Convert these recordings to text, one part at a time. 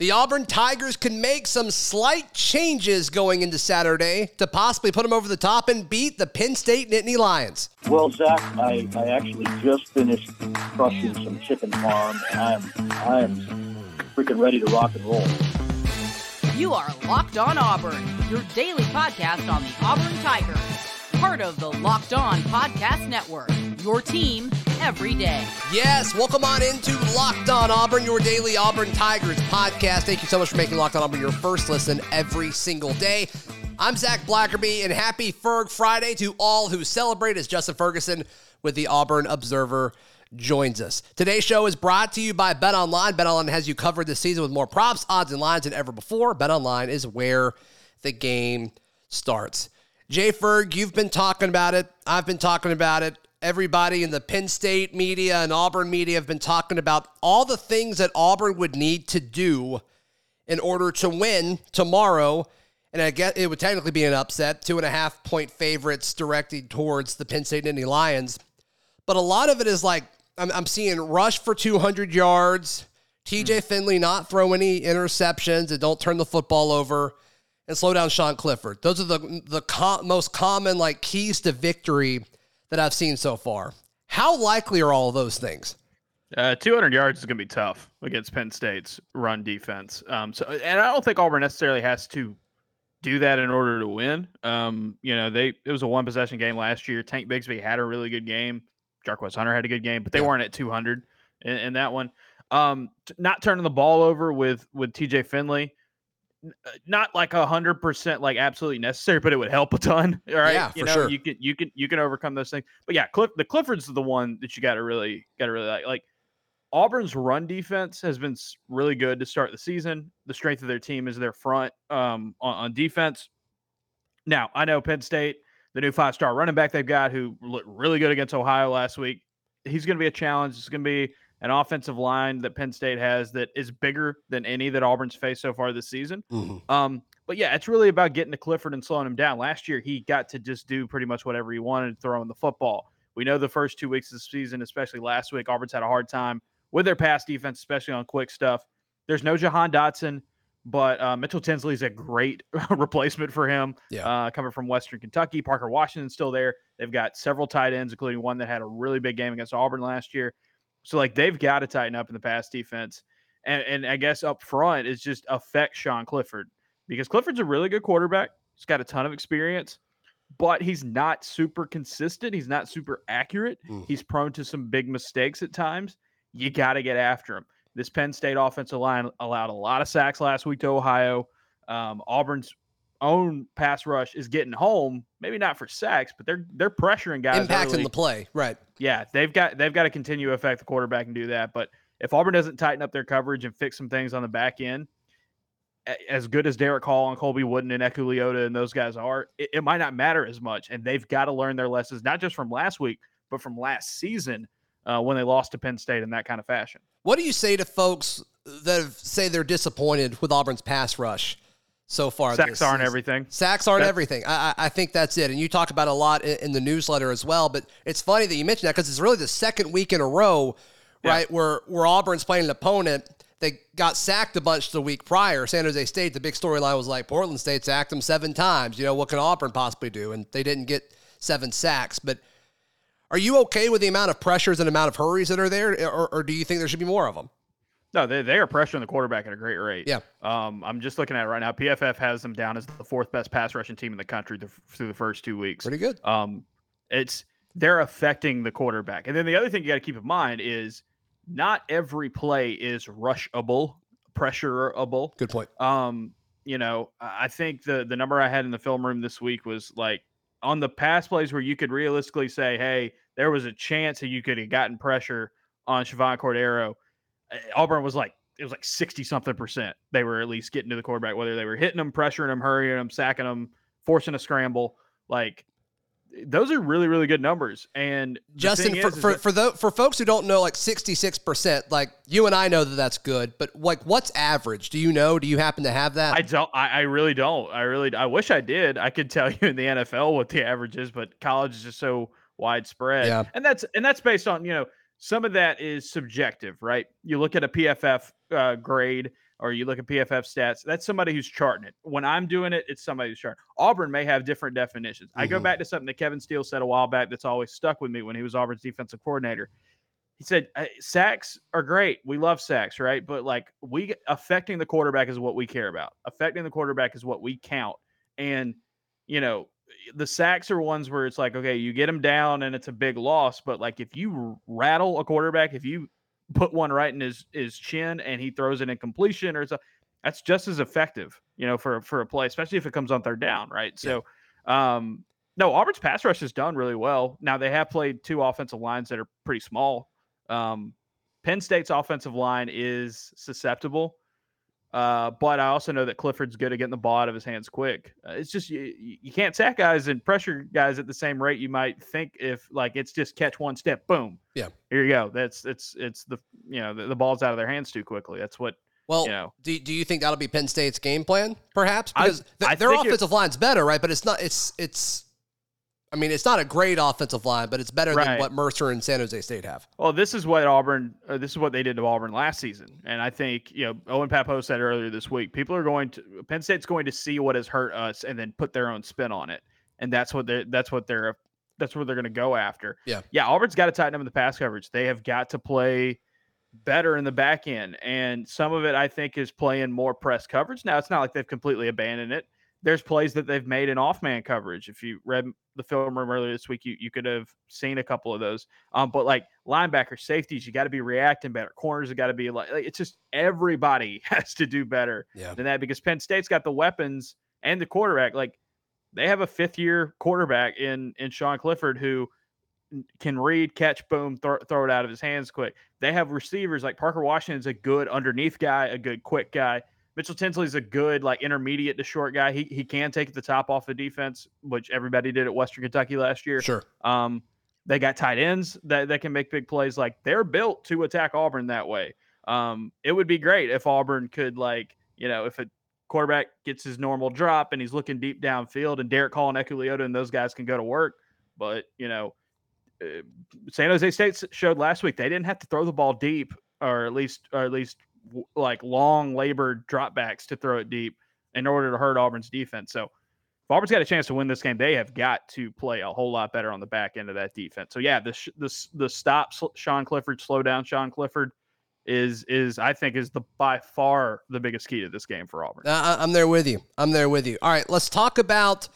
The Auburn Tigers can make some slight changes going into Saturday to possibly put them over the top and beat the Penn State Nittany Lions. Well, Zach, I, I actually just finished crushing some chicken farm, and I am I am freaking ready to rock and roll. You are Locked On Auburn, your daily podcast on the Auburn Tigers, part of the Locked On Podcast Network. Your team every day. Yes, welcome on into Locked On Auburn, your daily Auburn Tigers podcast. Thank you so much for making Locked On Auburn your first listen every single day. I'm Zach Blackerby, and happy Ferg Friday to all who celebrate as Justin Ferguson with the Auburn Observer joins us. Today's show is brought to you by Bet Online. Bet Online has you covered this season with more props, odds, and lines than ever before. Bet Online is where the game starts. Jay Ferg, you've been talking about it. I've been talking about it everybody in the Penn State media and Auburn media have been talking about all the things that Auburn would need to do in order to win tomorrow. And I guess it would technically be an upset, two and a half point favorites directed towards the Penn State Nittany Lions. But a lot of it is like I'm, I'm seeing rush for 200 yards, TJ hmm. Finley not throw any interceptions and don't turn the football over, and slow down Sean Clifford. Those are the the com- most common like keys to victory that I've seen so far. How likely are all of those things? Uh, 200 yards is going to be tough against Penn State's run defense. Um, so, and I don't think Auburn necessarily has to do that in order to win. Um, you know, they it was a one possession game last year. Tank Bigsby had a really good game. Jarquez Hunter had a good game, but they yeah. weren't at 200 in, in that one. Um, not turning the ball over with with TJ Finley. Uh, not like a hundred percent like absolutely necessary, but it would help a ton. All right. Yeah, you for know, sure. you can you can you can overcome those things. But yeah, Cliff the Clifford's the one that you gotta really gotta really like. Like Auburn's run defense has been really good to start the season. The strength of their team is their front um, on, on defense. Now, I know Penn State, the new five star running back they've got, who looked really good against Ohio last week. He's going to be a challenge. It's going to be an offensive line that Penn State has that is bigger than any that Auburn's faced so far this season. Mm-hmm. Um, but yeah, it's really about getting to Clifford and slowing him down. Last year, he got to just do pretty much whatever he wanted, throwing the football. We know the first two weeks of the season, especially last week, Auburn's had a hard time with their pass defense, especially on quick stuff. There's no Jahan Dotson, but uh, Mitchell Tinsley is a great replacement for him. Yeah. Uh, coming from Western Kentucky, Parker Washington's still there. They've got several tight ends, including one that had a really big game against Auburn last year. So like they've got to tighten up in the pass defense. And and I guess up front is just affect Sean Clifford because Clifford's a really good quarterback. He's got a ton of experience, but he's not super consistent. He's not super accurate. Mm. He's prone to some big mistakes at times. You got to get after him. This Penn State offensive line allowed a lot of sacks last week to Ohio. Um, Auburn's own pass rush is getting home. Maybe not for sacks, but they're they're pressuring guys. Impacting early. the play, right? Yeah, they've got they've got to continue to affect the quarterback and do that. But if Auburn doesn't tighten up their coverage and fix some things on the back end, as good as Derek Hall and Colby Wooden and Eku Leota and those guys are, it, it might not matter as much. And they've got to learn their lessons, not just from last week, but from last season uh, when they lost to Penn State in that kind of fashion. What do you say to folks that say they're disappointed with Auburn's pass rush? So far. Sacks aren't everything. Sacks aren't that's, everything. I, I think that's it. And you talk about a lot in, in, the newsletter as well. But it's funny that you mentioned that because it's really the second week in a row, yeah. right, where where Auburn's playing an opponent they got sacked a bunch the week prior. San Jose State, the big storyline was like Portland State sacked them seven times. You know, what can Auburn possibly do? And they didn't get seven sacks. But are you okay with the amount of pressures and amount of hurries that are there, or, or do you think there should be more of them? No, they, they are pressuring the quarterback at a great rate. Yeah. Um, I'm just looking at it right now. PFF has them down as the fourth best pass rushing team in the country through the first two weeks. Pretty good. Um, it's they're affecting the quarterback. And then the other thing you got to keep in mind is not every play is rushable, pressureable. Good point. Um, you know, I think the the number I had in the film room this week was like on the pass plays where you could realistically say, hey, there was a chance that you could have gotten pressure on Chevan Cordeiro Auburn was like it was like 60 something percent. They were at least getting to the quarterback, whether they were hitting them, pressuring them, hurrying them, sacking them, forcing a scramble. Like those are really, really good numbers. And Justin, for, is, for, that, for, the, for folks who don't know, like 66%, like you and I know that that's good, but like what's average? Do you know? Do you happen to have that? I don't, I, I really don't. I really, I wish I did. I could tell you in the NFL what the average is, but college is just so widespread. Yeah. And that's, and that's based on, you know, some of that is subjective, right? You look at a PFF uh, grade, or you look at PFF stats, that's somebody who's charting it. When I'm doing it, it's somebody who's charting. Auburn may have different definitions. I go Mhm. back to something that Kevin Steele said a while back that's always stuck with me when he was Auburn's defensive coordinator. He said "Uh, sacks are great. We love sacks, right? But like we affecting the quarterback is what we care about. Affecting the quarterback is what we count. And you know, the sacks are ones where it's like, okay, you get them down and it's a big loss. But like if you rattle a quarterback, if you put one right in his his chin and he throws it in completion or so, that's just as effective, you know, for for a play, especially if it comes on third down, right? So, um, no, Auburn's pass rush has done really well. Now they have played two offensive lines that are pretty small. Um, Penn State's offensive line is susceptible. Uh, but I also know that Clifford's good at getting the ball out of his hands quick. Uh, it's just you, you can't sack guys and pressure guys at the same rate you might think if like it's just catch one step, boom. Yeah. Here you go. That's it's it's the you know the, the ball's out of their hands too quickly. That's what Well, you know. do, do you think that'll be Penn State's game plan, perhaps? I- Because th- I their offensive line's better, right? But it's not. It's it's. I mean, it's not a great offensive line, but it's better than what Mercer and San Jose State have. Well, this is what Auburn. Uh, this is what they did to Auburn last season, and I think you know Owen Pappoe said earlier this week. People are going to Penn State's going to see what has hurt us and then put their own spin on it, and that's what they that's what they're that's where they're going to go after. Yeah. yeah. Auburn's got to tighten up in the pass coverage. They have got to play better in the back end, and some of it I think is playing more press coverage. Now it's not like they've completely abandoned it. There's plays that they've made in off man coverage. If you read the film room earlier this week, you, you could have seen a couple of those. Um, but like linebacker safeties, you got to be reacting better. Corners have got to be like, like, it's just everybody has to do better Yeah. than that because Penn State's got the weapons and the quarterback. Like they have a fifth year quarterback in in Sean Clifford who can read, catch, boom, throw, throw it out of his hands quick. They have receivers like Parker Washington's a good underneath guy, a good quick guy. Mitchell Tinsley's a good like intermediate to short guy. He he can take the top off the defense, which everybody did at Western Kentucky last year. Sure. Um, they got tight ends that, that can make big plays. Like they're built to attack Auburn that way. Um, it would be great if Auburn could like, you know, if a quarterback gets his normal drop and he's looking deep downfield and Derek Hall and Eku Leota and those guys can go to work. But, you know, uh, San Jose State showed last week they didn't have to throw the ball deep or at least or at least like long labored dropbacks to throw it deep in order to hurt Auburn's defense. So if Auburn's got a chance to win this game, they have got to play a whole lot better on the back end of that defense. So yeah, the sh- the the stop Sean Clifford, slow down Sean Clifford is is I think is the by far the biggest key to this game for Auburn. Uh, I'm there with you. I'm there with you. All right, let's talk about.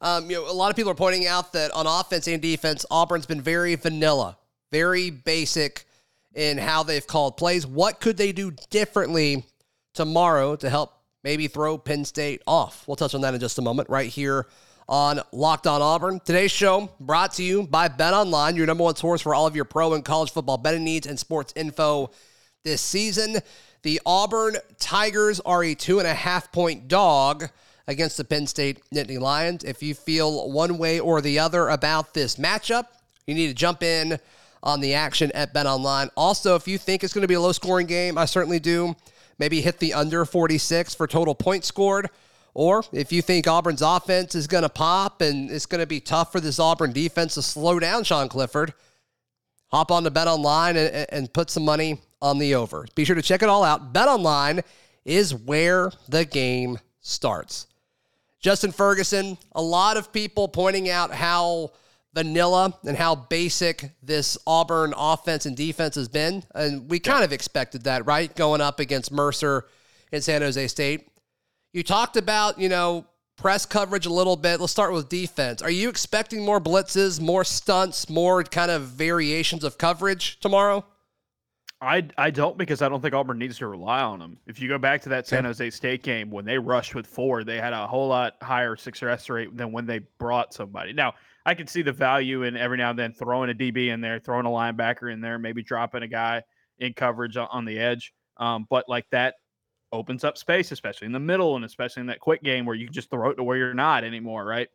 Um, you know, a lot of people are pointing out that on offense and defense, Auburn's been very vanilla, very basic in how they've called plays. What could they do differently tomorrow to help maybe throw Penn State off? We'll touch on that in just a moment, right here on Locked On Auburn. Today's show brought to you by Bet Online, your number one source for all of your pro and college football betting needs and sports info this season. The Auburn Tigers are a two and a half point dog against the Penn State Nittany Lions. If you feel one way or the other about this matchup, you need to jump in on the action at Bet Online. Also, if you think it's going to be a low scoring game, I certainly do. Maybe hit the under 46 for total points scored. Or if you think Auburn's offense is going to pop and it's going to be tough for this Auburn defense to slow down Sean Clifford, hop on to Bet Online and, and put some money on the over. Be sure to check it all out. Bet Online is where the game starts. Justin Ferguson, a lot of people pointing out how vanilla and how basic this Auburn offense and defense has been. And we kind of expected that, right? Going up against Mercer in San Jose State. You talked about, you know, press coverage a little bit. Let's start with defense. Are you expecting more blitzes, more stunts, more kind of variations of coverage tomorrow? I I don't because I don't think Auburn needs to rely on them. If you go back to that San Jose State game when they rushed with four, they had a whole lot higher success rate than when they brought somebody. Now I can see the value in every now and then throwing a DB in there, throwing a linebacker in there, maybe dropping a guy in coverage on, the edge. Um, but like that opens up space, especially in the middle and especially in that quick game where you can just throw it to where you're not anymore, right?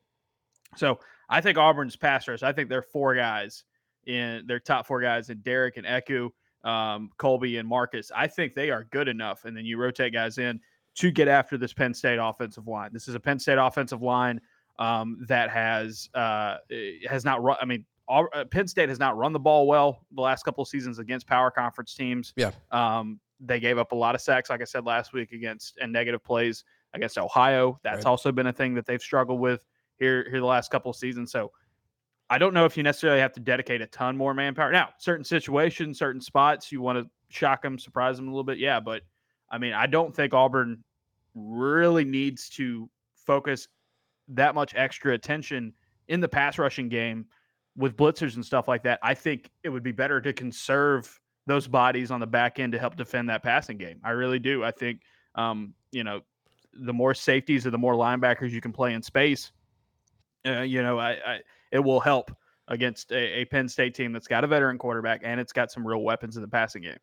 So I think Auburn's pass rush. I think they're four guys in their top four guys in Derek and Eku um, Colby and Marcus. I think they are good enough. And then you rotate guys in to get after this Penn State offensive line. This is a Penn State offensive line um, that has uh, has not run. I mean, all, uh, Penn State has not run the ball well the last couple of seasons against power conference teams. Yeah. Um, they gave up a lot of sacks, like I said last week, against and negative plays against Ohio. That's Right. also been a thing that they've struggled with here here the last couple of seasons. So I don't know if you necessarily have to dedicate a ton more manpower. Now, certain situations, certain spots, you want to shock them, surprise them a little bit, yeah. But I mean, I don't think Auburn really needs to focus that much extra attention in the pass rushing game with blitzers and stuff like that. I think it would be better to conserve those bodies on the back end to help defend that passing game. I really do. I think, um, you know, the more safeties or the more linebackers you can play in space, uh, you know, I, I it will help against a, a Penn State team that's got a veteran quarterback and it's got some real weapons in the passing game.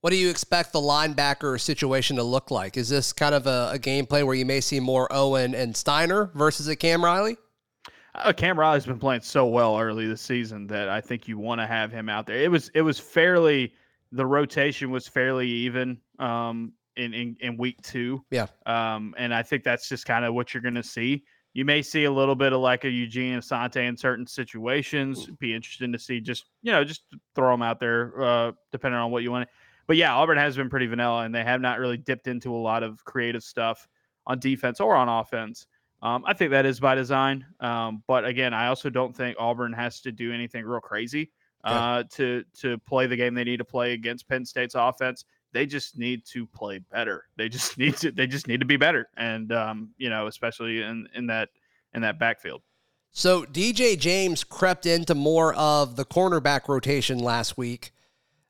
What do you expect the linebacker situation to look like? Is this kind of a, a game plan where you may see more Owen and Steiner versus a Cam Riley? Uh, Cam Riley's been playing so well early this season that I think you want to have him out there. It was it was fairly the rotation was fairly even um, in, in in week two. Yeah. Um, and I think that's just kind of what you're going to see. You may see a little bit of like a Eugene Asante in certain situations. Be interesting to see just you know just throw them out there uh, depending on what you want. But yeah, Auburn has been pretty vanilla, and they have not really dipped into a lot of creative stuff on defense or on offense. Um, I think that is by design. Um, but again, I also don't think Auburn has to do anything real crazy uh, to to play the game they need to play against Penn State's offense. They just need to play better. They just need to. They just need to be better, and um, you know, especially in in that in that backfield. So DJ James crept into more of the cornerback rotation last week.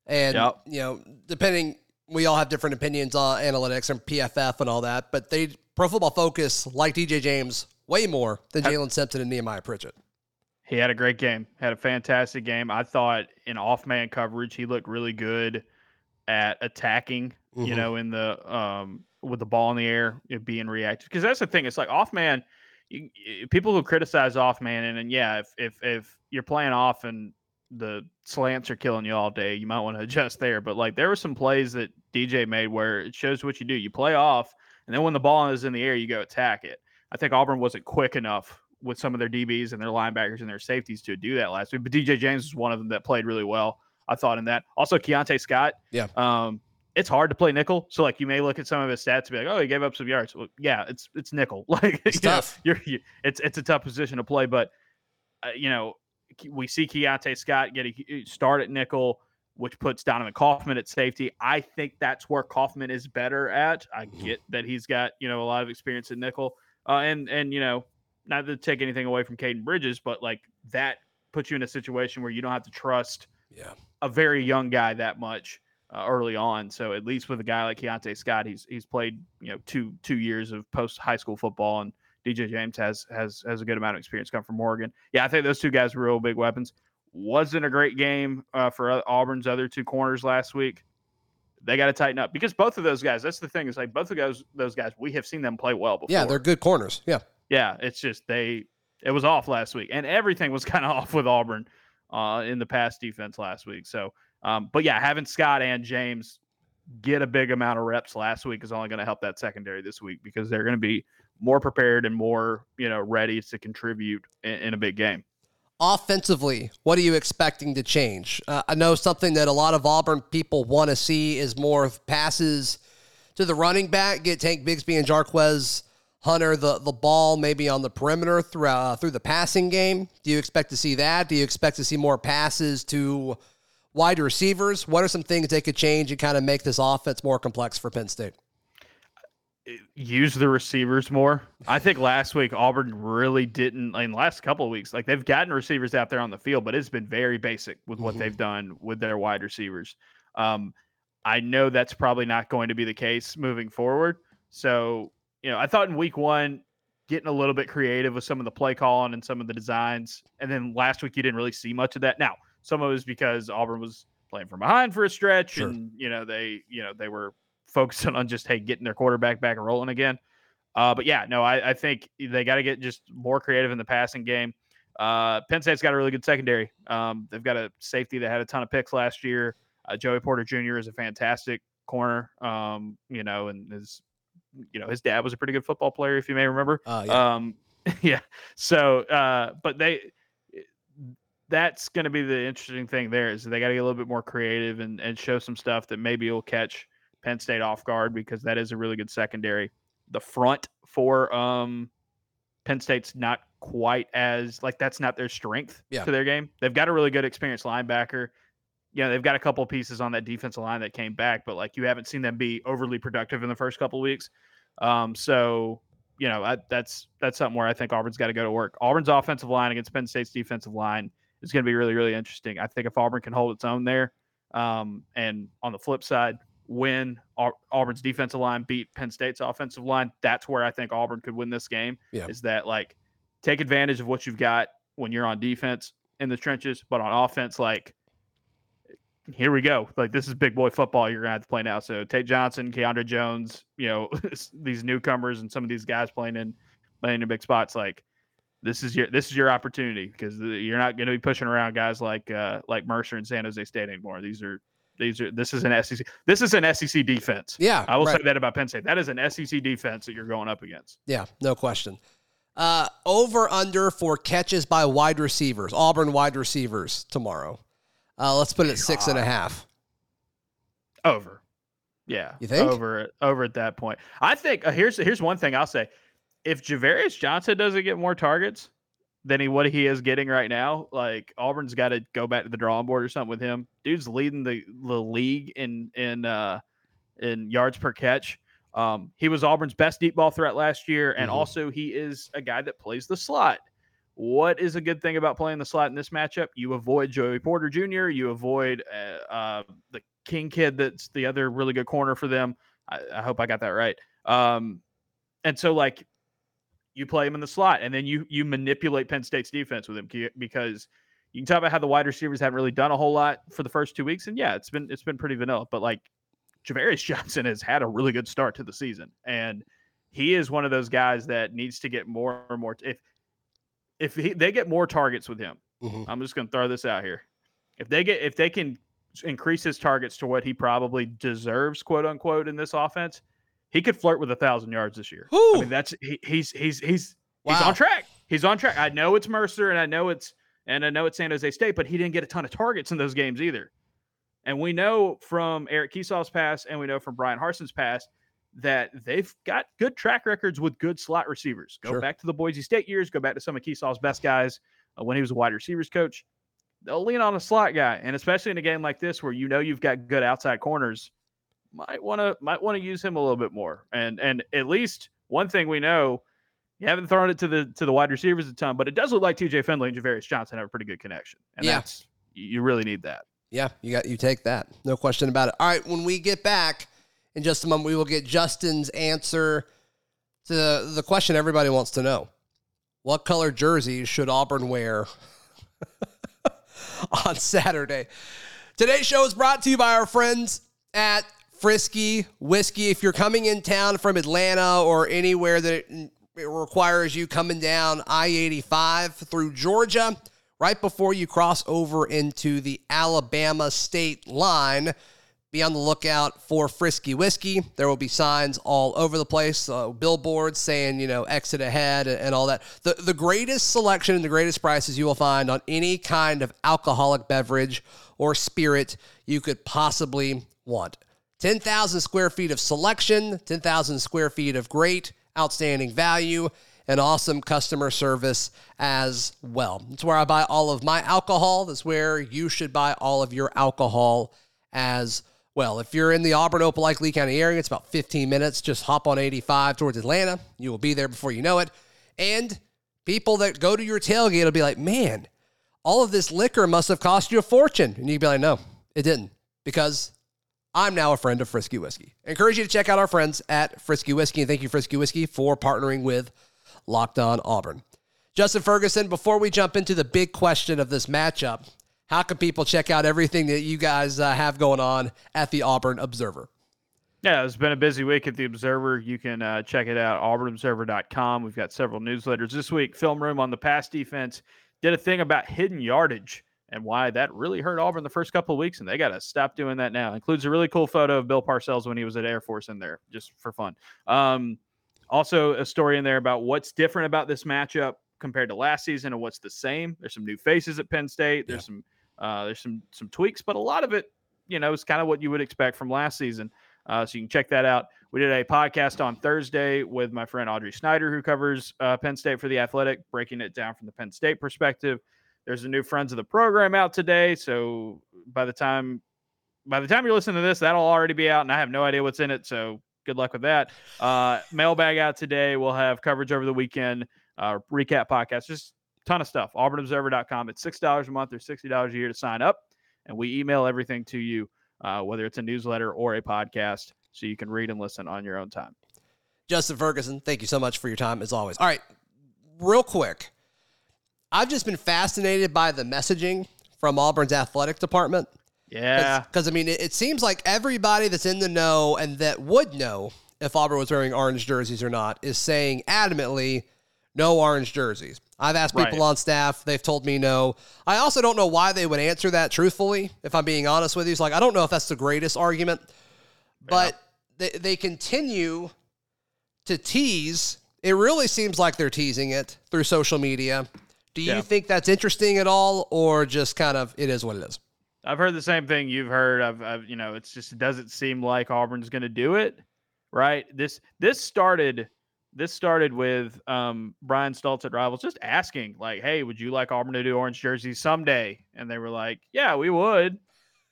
And, Yep. you know, depending, we all have different opinions on analytics and PFF and all that, but they, Pro Football Focus, like DJ James, way more than Jaylin Simpson and Nehemiah Pritchett. He had a great game. Had a fantastic game. I thought in off man coverage, he looked really good at attacking. You Mhm. know, in the um with the ball in the air, it being reactive. Because that's the thing. It's like off man. You, you- people who criticize off man, and, and yeah, if if if you're playing off and the slants are killing you all day, you might want to adjust there. But like there were some plays that DJ made where it shows what you do. You play off, and then when the ball is in the air, you go attack it. I think Auburn wasn't quick enough with some of their DBs and their linebackers and their safeties to do that last week. But DJ James was one of them that played really well. I thought in that. Also, Keionte Scott. Yeah. Um, it's hard to play nickel. So like you may look at some of his stats and be like, oh, he gave up some yards. Well, yeah, it's it's nickel. Like It's you know, tough. you're you, it's it's a tough position to play. But uh, you know, we see Keionte Scott get a start at nickel, which puts Donovan Kaufman at safety. I think that's where Kaufman is better at. I Mhm. get that he's got you know a lot of experience at nickel, uh, and and you know not to take anything away from Caden Bridges, but like that puts you in a situation where you don't have to trust Yeah. A very young guy that much uh, early on. So at least with a guy like Keionte Scott, he's he's played you know two two years of post high school football, and DJ James has has has a good amount of experience come from Oregon. Yeah, I think those two guys were real big weapons. Wasn't a great game uh, for uh, Auburn's other two corners last week. They got to tighten up because both of those guys. That's the thing is like both of those those guys. We have seen them play well before. Yeah, they're good corners. Yeah. Yeah, it's just they it was off last week, and everything was kind of off with Auburn uh, in the pass defense last week. So, um, but yeah, having Scott and James get a big amount of reps last week is only going to help that secondary this week because they're going to be more prepared and more you know ready to contribute in, in a big game. Offensively, what are you expecting to change? Uh, I know something that a lot of Auburn people want to see is more passes to the running back, get Tank Bigsby and Jarquez Hunter the, the ball maybe on the perimeter through, uh, through the passing game. Do you expect to see that? Do you expect to see more passes to wide receivers? What are some things they could change and kind of make this offense more complex for Penn State? use the receivers more. I think last week Auburn really didn't. In the last couple of weeks, like they've gotten receivers out there on the field, but it's been very basic with what Mhm. they've done with their wide receivers. Um, I know that's probably not going to be the case moving forward. So you know, I thought in week one, getting a little bit creative with some of the play calling and some of the designs, and then last week you didn't really see much of that. Now, some of it was because Auburn was playing from behind for a stretch, Sure. and you know they, you know, they were focusing on just hey getting their quarterback back and rolling again. Uh, but yeah, no, I, I think they got to get just more creative in the passing game. Uh, Penn State's got a really good secondary. Um, they've got a safety that had a ton of picks last year. Uh, Joey Porter Jr. is a fantastic corner. Um, you know, and his, you know, his dad was a pretty good football player, if you may remember. Uh, yeah. Um, yeah. So, uh, but they, that's going to be the interesting thing there is they got to get a little bit more creative and, and show some stuff that maybe will catch Penn State off guard because that is a really good secondary. The front for um, Penn State's not quite as like that's not their strength Yeah. to their game. They've got a really good experienced linebacker. You know, they've got a couple pieces on that defensive line that came back, but like you haven't seen them be overly productive in the first couple of weeks. Um, so you know, I, that's that's something where I think Auburn's got to go to work. Auburn's offensive line against Penn State's defensive line is going to be really, really interesting. I think if Auburn can hold its own there, um, and on the flip side, when Au- Auburn's defensive line beat Penn State's offensive line, that's where I think Auburn could win this game. Yeah. Is that like take advantage of what you've got when you're on defense in the trenches, but on offense, like here we go. Like this is big boy football you're gonna have to play now. So Tate Johnson, Keiondre Jones, you know, these newcomers and some of these guys playing in playing in big spots, like this is your this is your opportunity because you're not going to be pushing around guys like uh, like Mercer and San Jose State anymore. These are these are this is an SEC this is an SEC defense. Yeah, I will right. say that about Penn State. That is an SEC defense that you're going up against. Yeah, no question. Uh, over under for catches by wide receivers, Auburn wide receivers tomorrow. Uh, let's put it at six and a half. Over. Yeah. You think? over over at that point? I think uh, here's here's one thing I'll say. If Ja'Varrius Johnson doesn't get more targets than he what he is getting right now, like Auburn's got to go back to the drawing board or something with him. Dude's leading the the league in in uh in yards per catch. Um, he was Auburn's best deep ball threat last year, and Mhm. also he is a guy that plays the slot. What is a good thing about playing the slot in this matchup? You avoid Joey Porter Jr. You avoid uh, uh, the King kid that's the other really good corner for them. I, I hope I got that right. Um, and so like you play him in the slot, and then you you manipulate Penn State's defense with him because you can talk about how the wide receivers haven't really done a whole lot for the first two weeks, and yeah, it's been it's been pretty vanilla. But like Ja'Varrius Johnson has had a really good start to the season, and he is one of those guys that needs to get more and more. If if he, they get more targets with him, Mhm. I'm just going to throw this out here. If they get if they can increase his targets to what he probably deserves, quote unquote, in this offense, he could flirt with a thousand yards this year. I mean, that's he, he's he's he's he's on track. He's on track. I know it's Mercer and I know it's and I know it's San Jose State, but he didn't get a ton of targets in those games either. And we know from Eric Kiesau's pass and we know from Bryan Harsin's pass that they've got good track records with good slot receivers. Go Sure. back to the Boise State years, go back to some of Kiesau's best guys uh, when he was a wide receivers coach. They'll lean on a slot guy, and especially in a game like this where you know you've got good outside corners, might want to might want to use him a little bit more. And and at least one thing we know, you haven't thrown it to the to the wide receivers a ton, but it does look like T.J. Finley and Ja'Varrius Johnson have a pretty good connection, and Yeah. that's you really need that. Yeah, you got you take that. No question about it. All right, when we get back in just a moment, we will get Justin's answer to the question everybody wants to know. What color jerseys should Auburn wear on Saturday? Today's show is brought to you by our friends at Frisky Whiskey. If you're coming in town from Atlanta or anywhere that requires you coming down I 85 through Georgia, right before you cross over into the Alabama state line, be on the lookout for Frisky Whiskey. There will be signs all over the place, uh, billboards saying, you know, exit ahead and, and all that. The, the greatest selection and the greatest prices you will find on any kind of alcoholic beverage or spirit you could possibly want. 10,000 square feet of selection, 10,000 square feet of great, outstanding value, and awesome customer service as well. That's where I buy all of my alcohol. That's where you should buy all of your alcohol as well. Well, if you're in the Auburn, Opelika, Lee County area, it's about 15 minutes. Just hop on 85 towards Atlanta. You will be there before you know it. And people that go to your tailgate will be like, man, all of this liquor must have cost you a fortune. And you'd be like, no, it didn't. Because I'm now a friend of Frisky Whiskey. I encourage you to check out our friends at Frisky Whiskey. And thank you, Frisky Whiskey, for partnering with Locked On Auburn. Justin Ferguson, before we jump into the big question of this matchup, how can people check out everything that you guys uh, have going on at the Auburn Observer? Yeah, it's been a busy week at the Observer. You can uh, check it out, auburnobserver.com. We've got several newsletters this week. Film Room on the pass defense did a thing about hidden yardage and why that really hurt Auburn the first couple of weeks, and they got to stop doing that now. Includes a really cool photo of Bill Parcells when he was at Air Force in there, just for fun. Um, also, a story in there about what's different about this matchup compared to last season and what's the same. There's some new faces at Penn State. There's some uh, there's some some tweaks, but a lot of it, you know, is kind of what you would expect from last season. Uh, so you can check that out. We did a podcast on Thursday with my friend Audrey Snyder, who covers uh, Penn State for the Athletic, breaking it down from the Penn State perspective. There's a new Friends of the Program out today, so by the time by the time you're listening to this, that'll already be out, and I have no idea what's in it. So good luck with that. Uh, mailbag out today. We'll have coverage over the weekend. Uh, recap podcast, just ton of stuff. AuburnObserver.com. It's six dollars a month or sixty dollars a year to sign up, and we email everything to you, uh, whether it's a newsletter or a podcast, so you can read and listen on your own time. Justin Ferguson, thank you so much for your time as always. All right, real quick, I've just been fascinated by the messaging from Auburn's athletic department. Yeah, because I mean, it, it seems like everybody that's in the know and that would know if Auburn was wearing orange jerseys or not is saying adamantly no orange jerseys. I've asked people Right. on staff, they've told me no. I also don't know why they would answer that truthfully, if I'm being honest with you. It's like I don't know if that's the greatest argument, but they, they continue to tease. It really seems like they're teasing it through social media. Do you Yeah. think that's interesting at all, or just kind of it is what it is? I've heard the same thing you've heard. I've, I've you know, it's just it doesn't seem like Auburn's going to do it, right? This this started this started with um, Brian Stoltz at Rivals just asking like, "Hey, would you like Auburn to do orange jerseys someday?" And they were like, "Yeah, we would."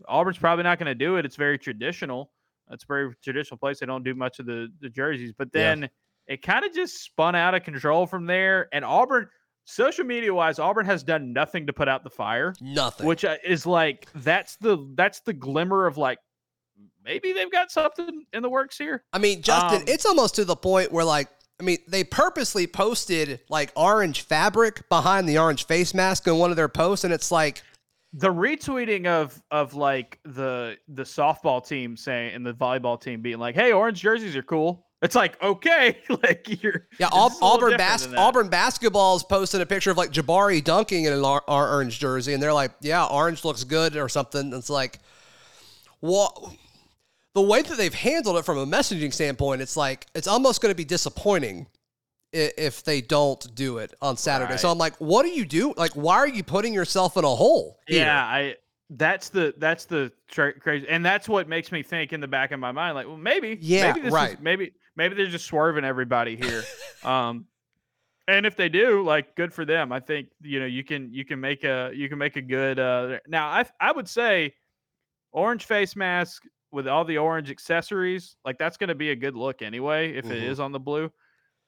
Auburn's probably not going to do it. It's very traditional. It's a very traditional place. They don't do much of the the jerseys, but Yeah. then it kind of just spun out of control from there. And Auburn, social media wise, Auburn has done nothing to put out the fire Nothing. which uh, is like that's the that's the glimmer of like maybe they've got something in the works here. I mean, Justin, Um, it's almost to the point where, like, I mean, they purposely posted like orange fabric behind the orange face mask in one of their posts, and it's like, The retweeting of of like the the softball team saying and the volleyball team being like, "Hey, orange jerseys are cool." It's like okay, like you're yeah, this Aub- is a little Auburn bas- Auburn basketball's posted a picture of like Jabari dunking in an or- orange jersey, and they're like, yeah, orange looks good or something. It's like, what? The way that they've handled it from a messaging standpoint, it's like it's almost going to be disappointing if they don't do it on Saturday. So I'm like, what do you do? Like, why are you putting yourself in a hole? here? Yeah, I that's the that's the tra- crazy, and that's what makes me think in the back of my mind, like, well, maybe, Yeah, maybe this right. is, maybe maybe they're just swerving everybody here. um, and if they do, like, good for them. I think you know you can you can make a you can make a good. Uh, now, I I would say orange face mask with all the orange accessories, like that's going to be a good look anyway if it Mhm. is on the blue.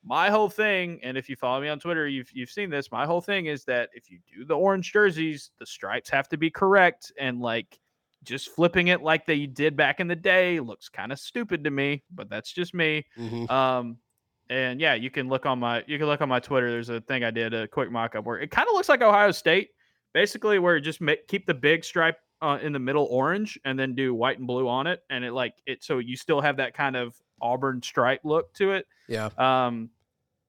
My whole thing, and if you follow me on Twitter, you've you've seen this. My whole thing is that if you do the orange jerseys, the stripes have to be correct, and like just flipping it like they did back in the day looks kind of stupid to me. But that's just me. Mhm. Um, and yeah, you can look on my you can look on my Twitter. There's a thing I did a quick mock up where it kind of looks like Ohio State, basically where you just make, keep the big stripe uh, in the middle orange and then do white and blue on it, and it like it so you still have that kind of Auburn stripe look to it. Yeah. Um,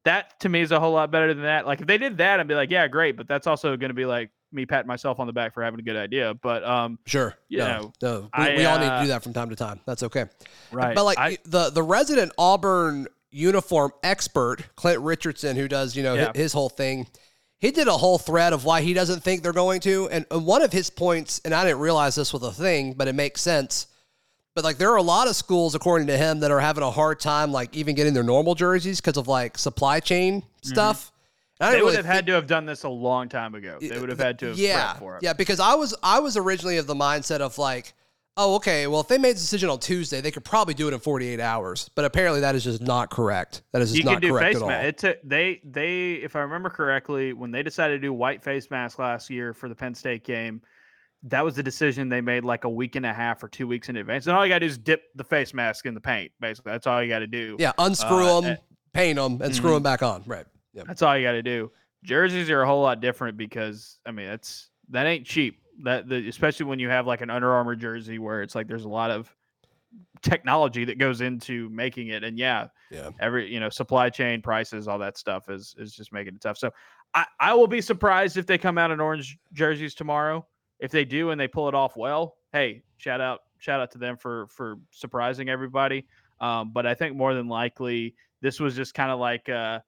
that to me is a whole lot better than that. Like if they did that, I'd be like, yeah, great. But that's also going to be like me patting myself on the back for having a good idea. But um, Sure. You no, know, no. We, I, we all need to uh, do that from time to time. That's okay. right. But like I, the the resident Auburn uniform expert, Clint Richardson, who does you know Yeah. his whole thing, he did a whole thread of why he doesn't think they're going to, and, one of his points, and I didn't realize this was a thing, but it makes sense. But like there are a lot of schools, according to him, that are having a hard time like even getting their normal jerseys because of like supply chain stuff. Mm-hmm. they would really have had to have done this a long time ago. They would have had to have yeah, for it. Yeah, because I was I was originally of the mindset of like, oh, okay, well, if they made the decision on Tuesday, they could probably do it in 48 hours. But apparently, that is just not correct. That is just you not can do correct face at all. mask. It took they they if I remember correctly, when they decided to do white face mask last year for the Penn State game, that was the decision they made like a week and a half or two weeks in advance. And all you got to do is dip the face mask in the paint. Basically, that's all you got to do. yeah, unscrew Uh, them, eh, paint them, and screw mhm. them back on. Right. Yeah. That's all you got to do. Jerseys are a whole lot different because I mean that's that ain't cheap. That the, especially when you have like an Under Armour jersey where it's like there's a lot of technology that goes into making it. And yeah, Yeah. every you know supply chain prices, all that stuff is is just making it tough. So I I will be surprised if they come out in orange jerseys tomorrow. If they do and they pull it off well, hey, shout out shout out to them for for surprising everybody. Um, but I think more than likely this was just kind of like uh,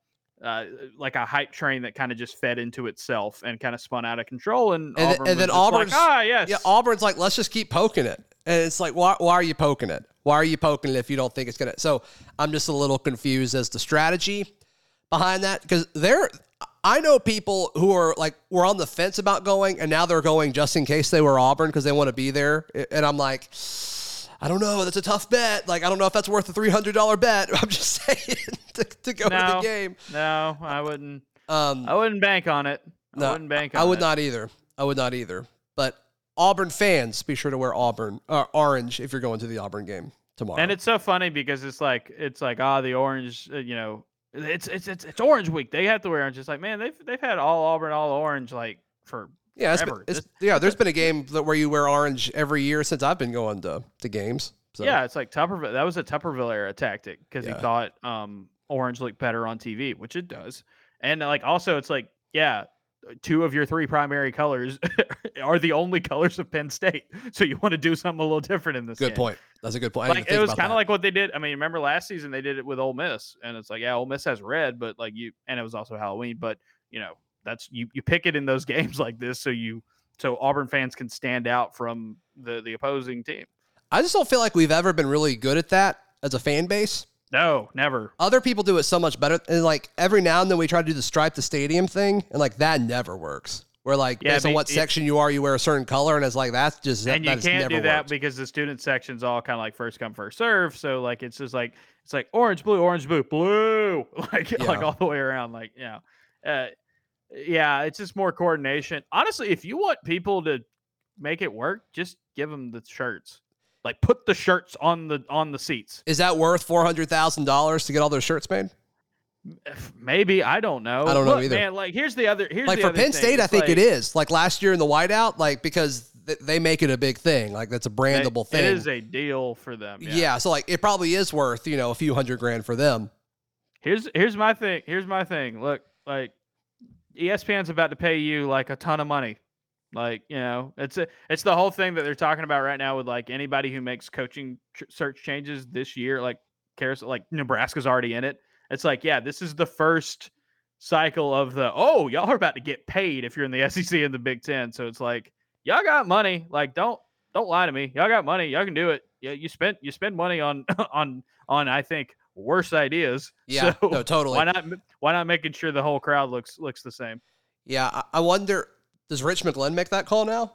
uh, like a hype train that kind of just fed into itself and kind of spun out of control. And, And, Auburn and then just like, Auburn's ah, yes, yeah, Auburn's like, let's just keep poking it, and it's like, why, why are you poking it? Why are you poking it if you don't think it's gonna? So I'm just a little confused as to strategy behind that because there, I know people who are like were on the fence about going, and now they're going just in case they were Auburn because they want to be there, and I'm like. I don't know. That's a tough bet. Like, I don't know if that's worth a three hundred dollar bet. I'm just saying to, to go to the game. no, I wouldn't. Um, I wouldn't bank on it. I no, wouldn't bank on it. I would it. not either. I would not either. But Auburn fans, be sure to wear Auburn uh, orange if you're going to the Auburn game tomorrow. And it's so funny because it's like it's like ah the orange, uh, you know, it's it's it's it's Orange Week. They have to wear orange. It's like man, they've they've had all Auburn, all orange like for yeah, it's, been, it's yeah. There's been a game that where you wear orange every year since I've been going to to games. So yeah, it's like Tuberville. That was a Tuberville era tactic because Yeah. he thought um orange looked better on TV, which it does. And like also, it's like yeah, two of your three primary colors are the only colors of Penn State. So you want to do something a little different in this. good game. point. That's a good point. Like it was kind of like what they did. I mean, remember last season they did it with Ole Miss, and it's like, yeah, Ole Miss has red, but like you, and it was also Halloween, but you know, that's you you pick it in those games like this, so you so Auburn fans can stand out from the the opposing team. I just don't feel like we've ever been really good at that as a fan base. No, never. Other people do it so much better. And like every now and then we try to do the stripe the stadium thing, and like that never works. Where like Yeah, based on what it- section you are, you wear a certain color, and it's like that's just and you that has can't do that worked. because the student section's all kind of like first come first serve. So like it's just like it's like orange, blue, orange, blue, blue, like Yeah. like all the way around. Like you know, uh, yeah, it's just more coordination. Honestly, if you want people to make it work, just give them the shirts. Like put the shirts on the on the seats. Is that worth four hundred thousand dollars to get all those shirts made? Maybe I don't know. I don't know Look, either. Man, like here's the other. Here's like for Penn thing. State, I think like- it is. Like last year in the whiteout, like because th- they make it a big thing. Like that's a it- brandable thing. It is a deal for them. yeah. So like it probably is worth you know a few hundred grand for them. Here's here's my thing. Here's my thing. Look, like ESPN's about to pay you like a ton of money. Like you know, it's a, it's the whole thing that they're talking about right now with like anybody who makes coaching tr- search changes this year. Like cares like Nebraska's already in it. It's like yeah, this is the first cycle of the oh y'all are about to get paid if you're in the SEC and the Big Ten. So it's like y'all got money. Like don't don't lie to me. Y'all got money. Y'all can do it. Yeah, you spent you spend money on on on I think worse ideas. Yeah. So no, totally. why not why not making sure the whole crowd looks looks the same? Yeah. I, I wonder. Does Rich McGlynn make that call now?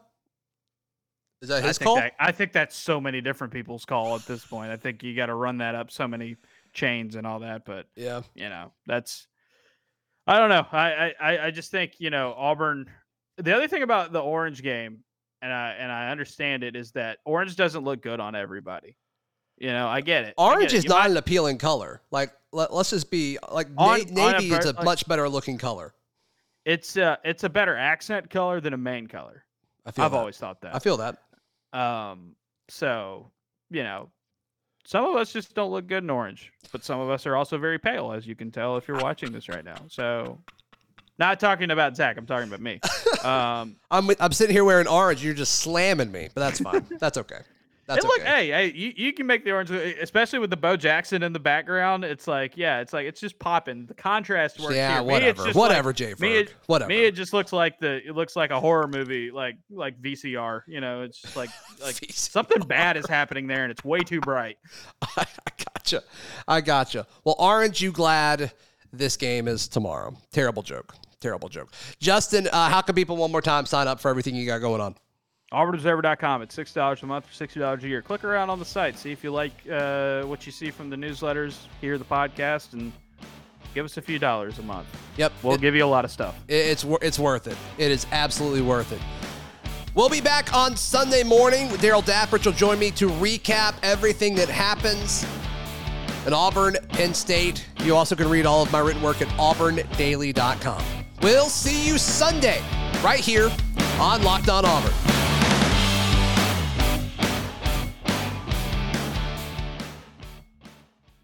Is that I his think call? that, I think that's so many different people's call at this point. I think you got to run that up so many chains and all that. But yeah. you know that's I don't know. I I- I I just think you know Auburn. The other thing about the Orange game, and I and I understand it, is that Orange doesn't look good on everybody. You know, I get it. Orange get is not might- an appealing color. Like let, us just be like On- na- on a navy is a like- much better looking color. It's a it's a better accent color than a main color. I feel I've that. always thought that. I feel that. Um, so you know, some of us just don't look good in orange, but some of us are also very pale, as you can tell if you're watching this right now. So, not talking about Zach, I'm talking about me. Um, I'm I'm sitting here wearing orange. You're just slamming me, but that's fine. that's okay. That's and look, okay. hey, hey, you, you can make the orange, e- especially with the Bo Jackson in the background. It's like, yeah, it's like it's just popping. The contrast works. yeah, here. Me, whatever, just whatever, like- Jay me, it- whatever. Me, it just looks like the it looks like a horror movie, like like VCR. You know, it's just like like something bad is happening there, and it's way too bright. I gotcha. I gotcha. Well, aren't you glad this game is tomorrow? Terrible joke. Terrible joke. Justin, uh, how can people one more time sign up for everything you got going on? AuburnObserver.com. It's six dollars a month, for sixty dollars a year. Click around on the site, see if you like uh, what you see from the newsletters, hear the podcast, and give us a few dollars a month. Yep. We'll it- give you a lot of stuff. it's it's worth it. It is absolutely worth it. We'll be back on Sunday morning. Daryl Dappert will join me to recap everything that happens in Auburn, Penn State. You also can read all of my written work at auburndaily.com. We'll see you Sunday right here on Locked On Auburn.